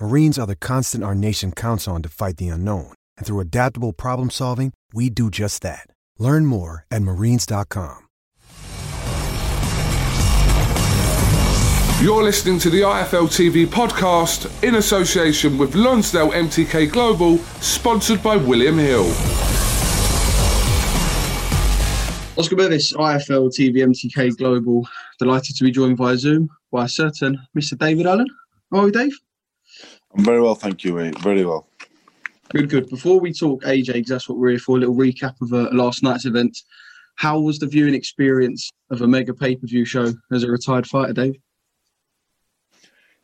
Marines are the constant our nation counts on to fight the unknown. And through adaptable problem solving, we do just that. Learn more at marines.com. You're listening to the IFL TV podcast in association with Lonsdale MTK Global, sponsored by William Hill. Oscar Bevis, IFL TV MTK Global. Delighted to be joined via Zoom by a certain Mr. David Allen. How are you, Dave? I'm very well, thank you, mate. Very well. Good, good. Before we talk AJ, because that's what we're here for, a little recap of uh, last night's event. How was the viewing experience of a mega pay per view show as a retired fighter, Dave?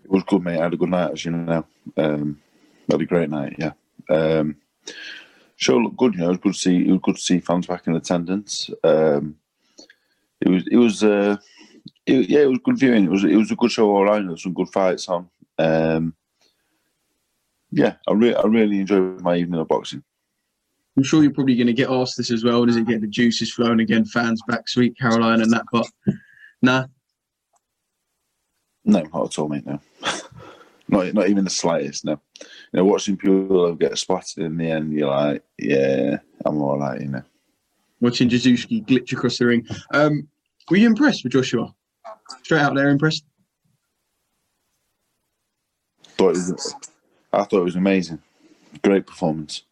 It was good, mate. I had a good night, as you know. Um, had a great night, yeah. Um, show looked good, you know. It was good to see. It was good to see fans back in attendance. Um, it was, it was, uh, it, yeah, it was good viewing. It was, it was a good show all around. There was some good fights on. Um, yeah, I, re- I really enjoyed my evening of boxing. I'm sure you're probably going to get asked this as well. Does it get the juices flowing again? Fans back, sweet Caroline and that, but nah. No, not at all, mate. No, not not even the slightest. No, you know, watching people get spotted in the end, you're like, yeah, I'm all right, you know. Watching Jezewski glitch across the ring. Um, were you impressed with Joshua? Straight out there, impressed? Thought it was, I thought it was amazing. Great performance.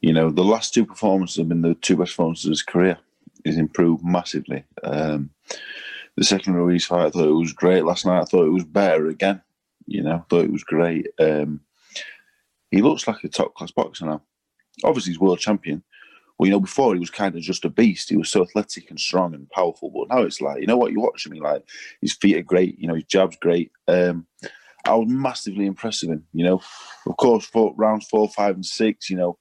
You know, the last two performances have been the two best performances of his career. He's improved massively. Um, the second Ruiz fight, I thought it was great last night. I thought it was better again. You know, thought it was great. Um, he looks like a top class boxer now. Obviously, he's world champion. Well, you know, before he was kind of just a beast. He was so athletic and strong and powerful. But now it's like, you know what, you're watching me like his feet are great. You know, his jab's great. Um, I was massively impressed with him. You know, of course, for rounds four, five, and six. You know,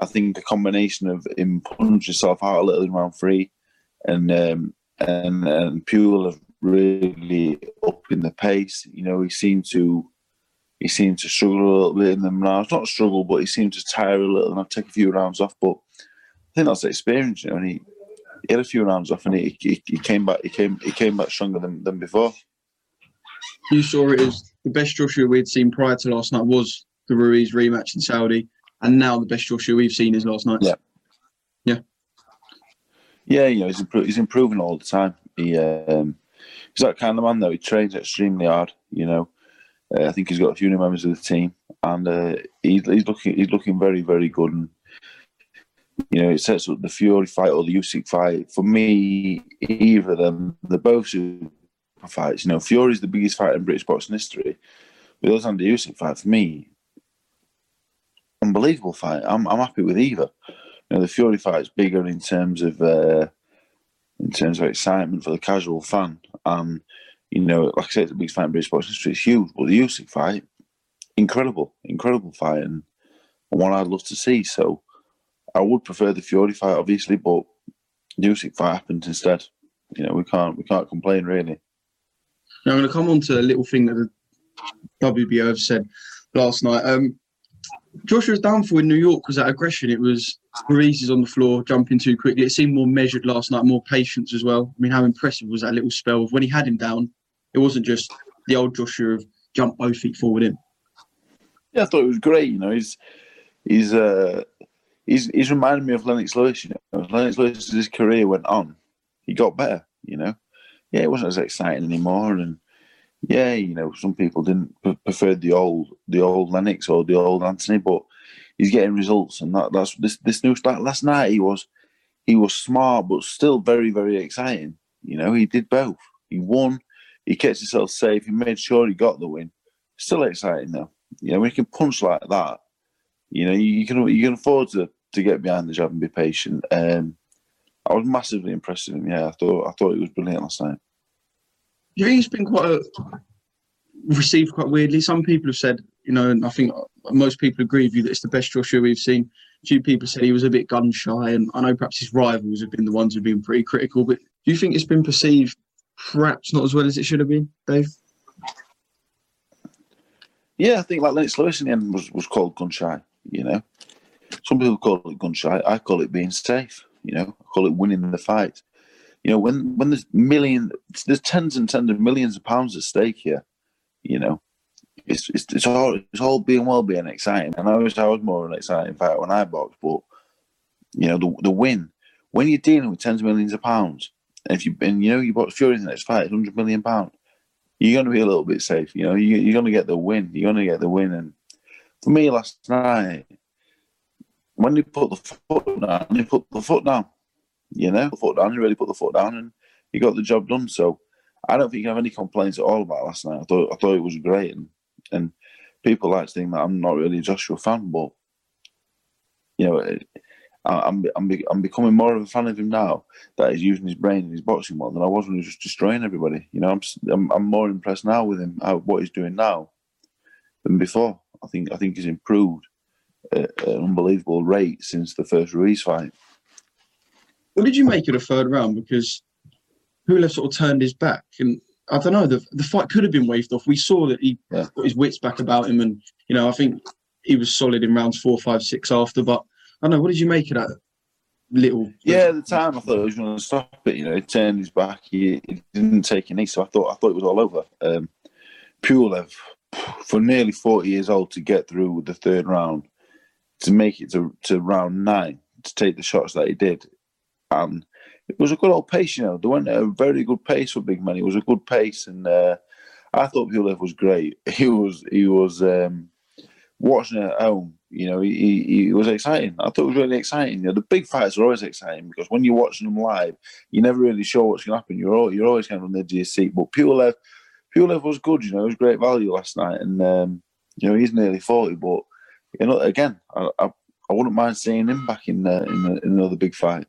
I think a combination of him punching himself out a little in round three, and um, and and Pulev have really up in the pace. You know, he seemed to he seemed to struggle a little bit in them rounds. Not struggle, but he seemed to tire a little and I've take a few rounds off. But I think that's the experience, you know. And he, he had a few rounds off and he, he, he came back. He came he came back stronger than, than before. You saw it as the best Joshua we'd seen prior to last night was the Ruiz rematch in Saudi, and now the best Joshua we've seen is last night. Yeah. Yeah. Yeah, you know, he's, impro- he's improving all the time. He um, he's that kind of man though. He trains extremely hard. You know, uh, I think he's got a few new members of the team, and uh, he's, he's looking he's looking very very good. And you know, it sets up the Fury fight or the Usyk fight. For me, either of them, they're both fights. You know, Fury's the biggest fight in British boxing history. But those and the Usyk fight for me, unbelievable fight. I'm I'm happy with either. You know, the Fury fight is bigger in terms of uh, in terms of excitement for the casual fan, and you know, like I said, it's the biggest fight in British boxing history. It's huge, but the Usyk fight, incredible, incredible fight, and one I'd love to see. So, I would prefer the Fury fight, obviously, but Usyk fight happened instead. You know, we can't we can't complain really. Now I'm going to come on to a little thing that the WBO have said last night. Um, Joshua's downfall in New York was that aggression. It was Ruiz's on the floor, jumping too quickly. It seemed more measured last night, more patience as well. I mean, how impressive was that little spell of when he had him down? It wasn't just the old Joshua of jump both feet forward in. Yeah, I thought it was great. You know, he's he's uh, he's he's reminded me of Lennox Lewis. You know, Lennox Lewis, as his career went on, he got better. You know, yeah, it wasn't as exciting anymore, and yeah, you know, some people didn't prefer the old the old Lennox or the old Anthony, but he's getting results, and that, that's this this new start. Last night he was he was smart, but still very very exciting. You know, he did both. He won. He kept himself safe. He made sure he got the win. Still exciting though. You know, when you can punch like that, you know, you, can you can afford to to get behind the job and be patient. Um, I was massively impressed with him. Yeah, I thought I thought he was brilliant last night. You think he's been quite a, received quite weirdly. Some people have said, you know, and I think most people agree with you that it's the best Joshua we've seen. A few people said he was a bit gun shy, and I know perhaps his rivals have been the ones who've been pretty critical. But do you think it's been perceived perhaps not as well as it should have been, Dave? Yeah, I think like Lennox Lewis in the end was, was called gun shy. You know, some people call it gun shy. I call it being safe. You know, I call it winning the fight. You know, when when there's million, there's tens and tens of millions of pounds at stake here. You know, it's it's, it's all it's all being well being exciting. And I wish I was more of an exciting fight when I boxed, but you know, the the win when you're dealing with tens of millions of pounds, and if you and you know you box Fury in the next fight, hundred million pound, you're going to be a little bit safe. You know, you, you're going to get the win. You're going to get the win. And for me, last night, when they put the foot down, they put the foot down. You know, the foot down. He really put the foot down, and he got the job done. So I don't think you have any complaints at all about last night. I thought I thought it was great, and and people like to think that I'm not really a Joshua fan, but you know, I'm I'm I'm becoming more of a fan of him now that he's using his brain in his boxing more than I was when he was just destroying everybody. You know, I'm I'm, I'm more impressed now with him how, what he's doing now than before. I think I think he's improved at an unbelievable rate since the first Ruiz fight. What did you make of the third round? Because Pulev sort of turned his back, and I don't know. The the fight could have been waved off. We saw that he yeah. got his wits back about him, and you know I think he was solid in rounds four, five, six after. But I don't know. What did you make of that little? Yeah, at the time I thought he was going to stop it. You know, he turned his back. He, he didn't take any, so I thought I thought it was all over. Um, Pulev, for nearly forty years old, to get through the third round, to make it to to round nine, to take the shots that he did, and it was a good old pace. You know, they went at a very good pace for big man. It was a good pace, and uh, I thought Pulev was great. He was he was um, watching it at home you know, he, he, was exciting. I thought it was really exciting. You know, the big fights are always exciting because when you're watching them live, you're never really sure what's going to happen. You're all, you're always kind of on the edge of your seat. But Pulev, Pulev was good. You know, it was great value last night, and um, you know he's nearly forty. But you know, again, I, I, I wouldn't mind seeing him back in uh, in, in another big fight.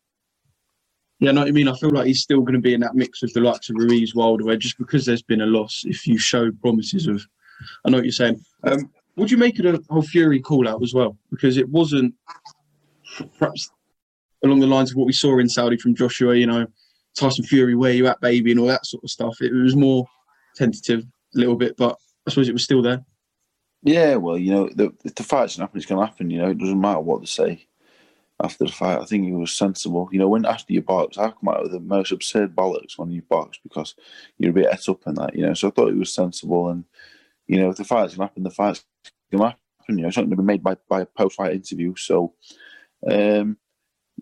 Yeah, I know what you mean. I feel like he's still going to be in that mix with the likes of Ruiz, Wilder, where just because there's been a loss. If you show promises of, I know what you're saying. Um, do you make it a whole Fury call out as well? Because it wasn't perhaps along the lines of what we saw in Saudi from Joshua, you know, Tyson Fury, where you at, baby, and all that sort of stuff. It was more tentative a little bit, but I suppose it was still there. Yeah, well, you know, the, the fight's going to happen, it's going to happen. You know, it doesn't matter what they say after the fight. I think he was sensible. You know, when after you box, I come out with the most absurd bollocks when you box because you're a bit et up in that, you know. So I thought he was sensible and you know, if the fight's going to happen, the fight's going to happen. You know, it's not going to be made by, by a post fight interview. So, um,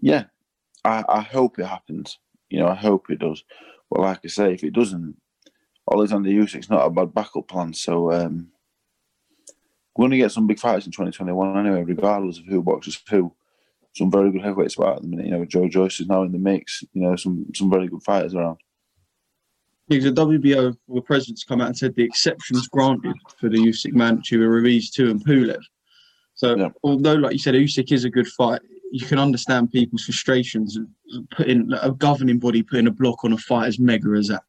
yeah, I, I hope it happens. You know, I hope it does. But like I say, if it doesn't, Alexander Usyk's not a bad backup plan. So, um, going to get some big fights in 2021 anyway, regardless of who boxes who. Some very good heavyweights about at the minute. You know, Joe Joyce is now in the mix. You know, some some very good fighters around. Because the WBO, the president's come out and said the exceptions granted for the Usyk Manchu are Ruiz too and Pulev. So yeah. although, like you said, Usyk is a good fight, you can understand people's frustrations putting a governing body putting a block on a fight as mega as that.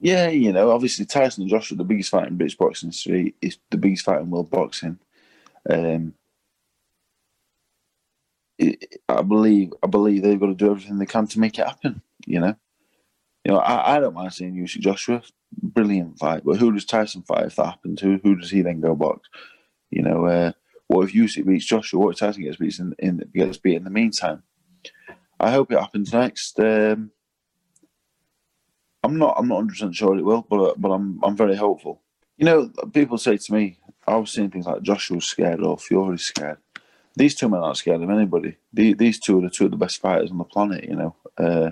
Yeah, you know, obviously Tyson and Joshua, the biggest fight in British boxing history, is the biggest fight in world boxing. Um, I believe, I believe they've got to do everything they can to make it happen. You know, you know, I, I don't mind seeing Usyk Joshua, brilliant fight. But who does Tyson fight if that happens? Who who does he then go box? You know, uh, What if Usyk beats Joshua? What if Tyson gets beat in, in gets beat in the meantime? I hope it happens next. Um, I'm not. I'm not 100 percent sure it will, but but I'm I'm very hopeful. You know, people say to me, I was seeing things like Joshua's scared or Fury's scared. These two men aren't scared of anybody. These two are the two of the best fighters on the planet. You know, uh,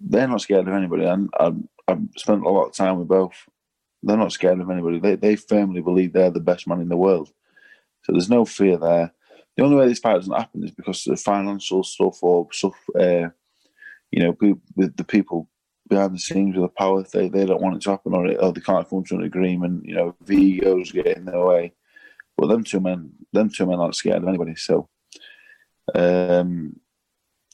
they're not scared of anybody, and I've, I've spent a lot of time with both. They're not scared of anybody. They they firmly believe they're the best man in the world. So there's no fear there. The only way this fight doesn't happen is because of the financial stuff or stuff, uh, you know, with the people behind the scenes with the power, they, they don't want it to happen or, or they can't come to an agreement, you know, the egos get in their way. But them two men, them two men aren't scared of anybody. So um,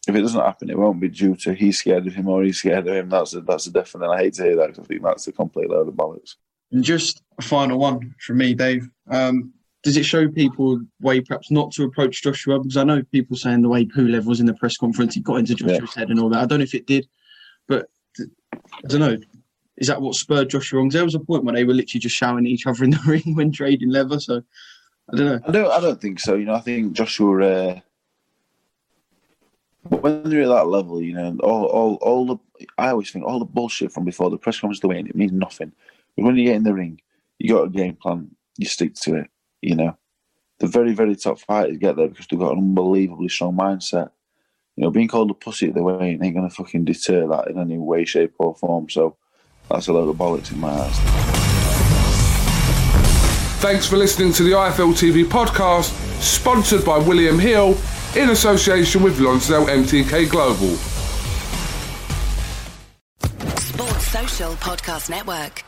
if it doesn't happen, it won't be due to he's scared of him or he's scared of him. That's a, that's a definite. I hate to hear that because I think that's a complete load of bollocks. And just a final one from me, Dave. Um, does it show people way perhaps not to approach Joshua? Because I know people saying the way Pulev was in the press conference, he got into Joshua's yeah. head and all that. I don't know if it did, I don't know. Is that what spurred Joshua on? There was a point when they were literally just shouting at each other in the ring when trading leather. So I don't know. I don't. I don't think so. You know, I think Joshua. Uh, when you're at that level, you know, all, all, all the. I always think all the bullshit from before the press conference, the way it means nothing. But when you get in the ring, you got a game plan. You stick to it. You know, the very, very top fighters get there because they've got an unbelievably strong mindset. You know, being called a pussy at the way ain't going to fucking deter that in any way, shape, or form. So that's a load of bollocks in my eyes. Thanks for listening to the IFL TV podcast, sponsored by William Hill in association with Lonsdale MTK Global. Sports Social Podcast Network.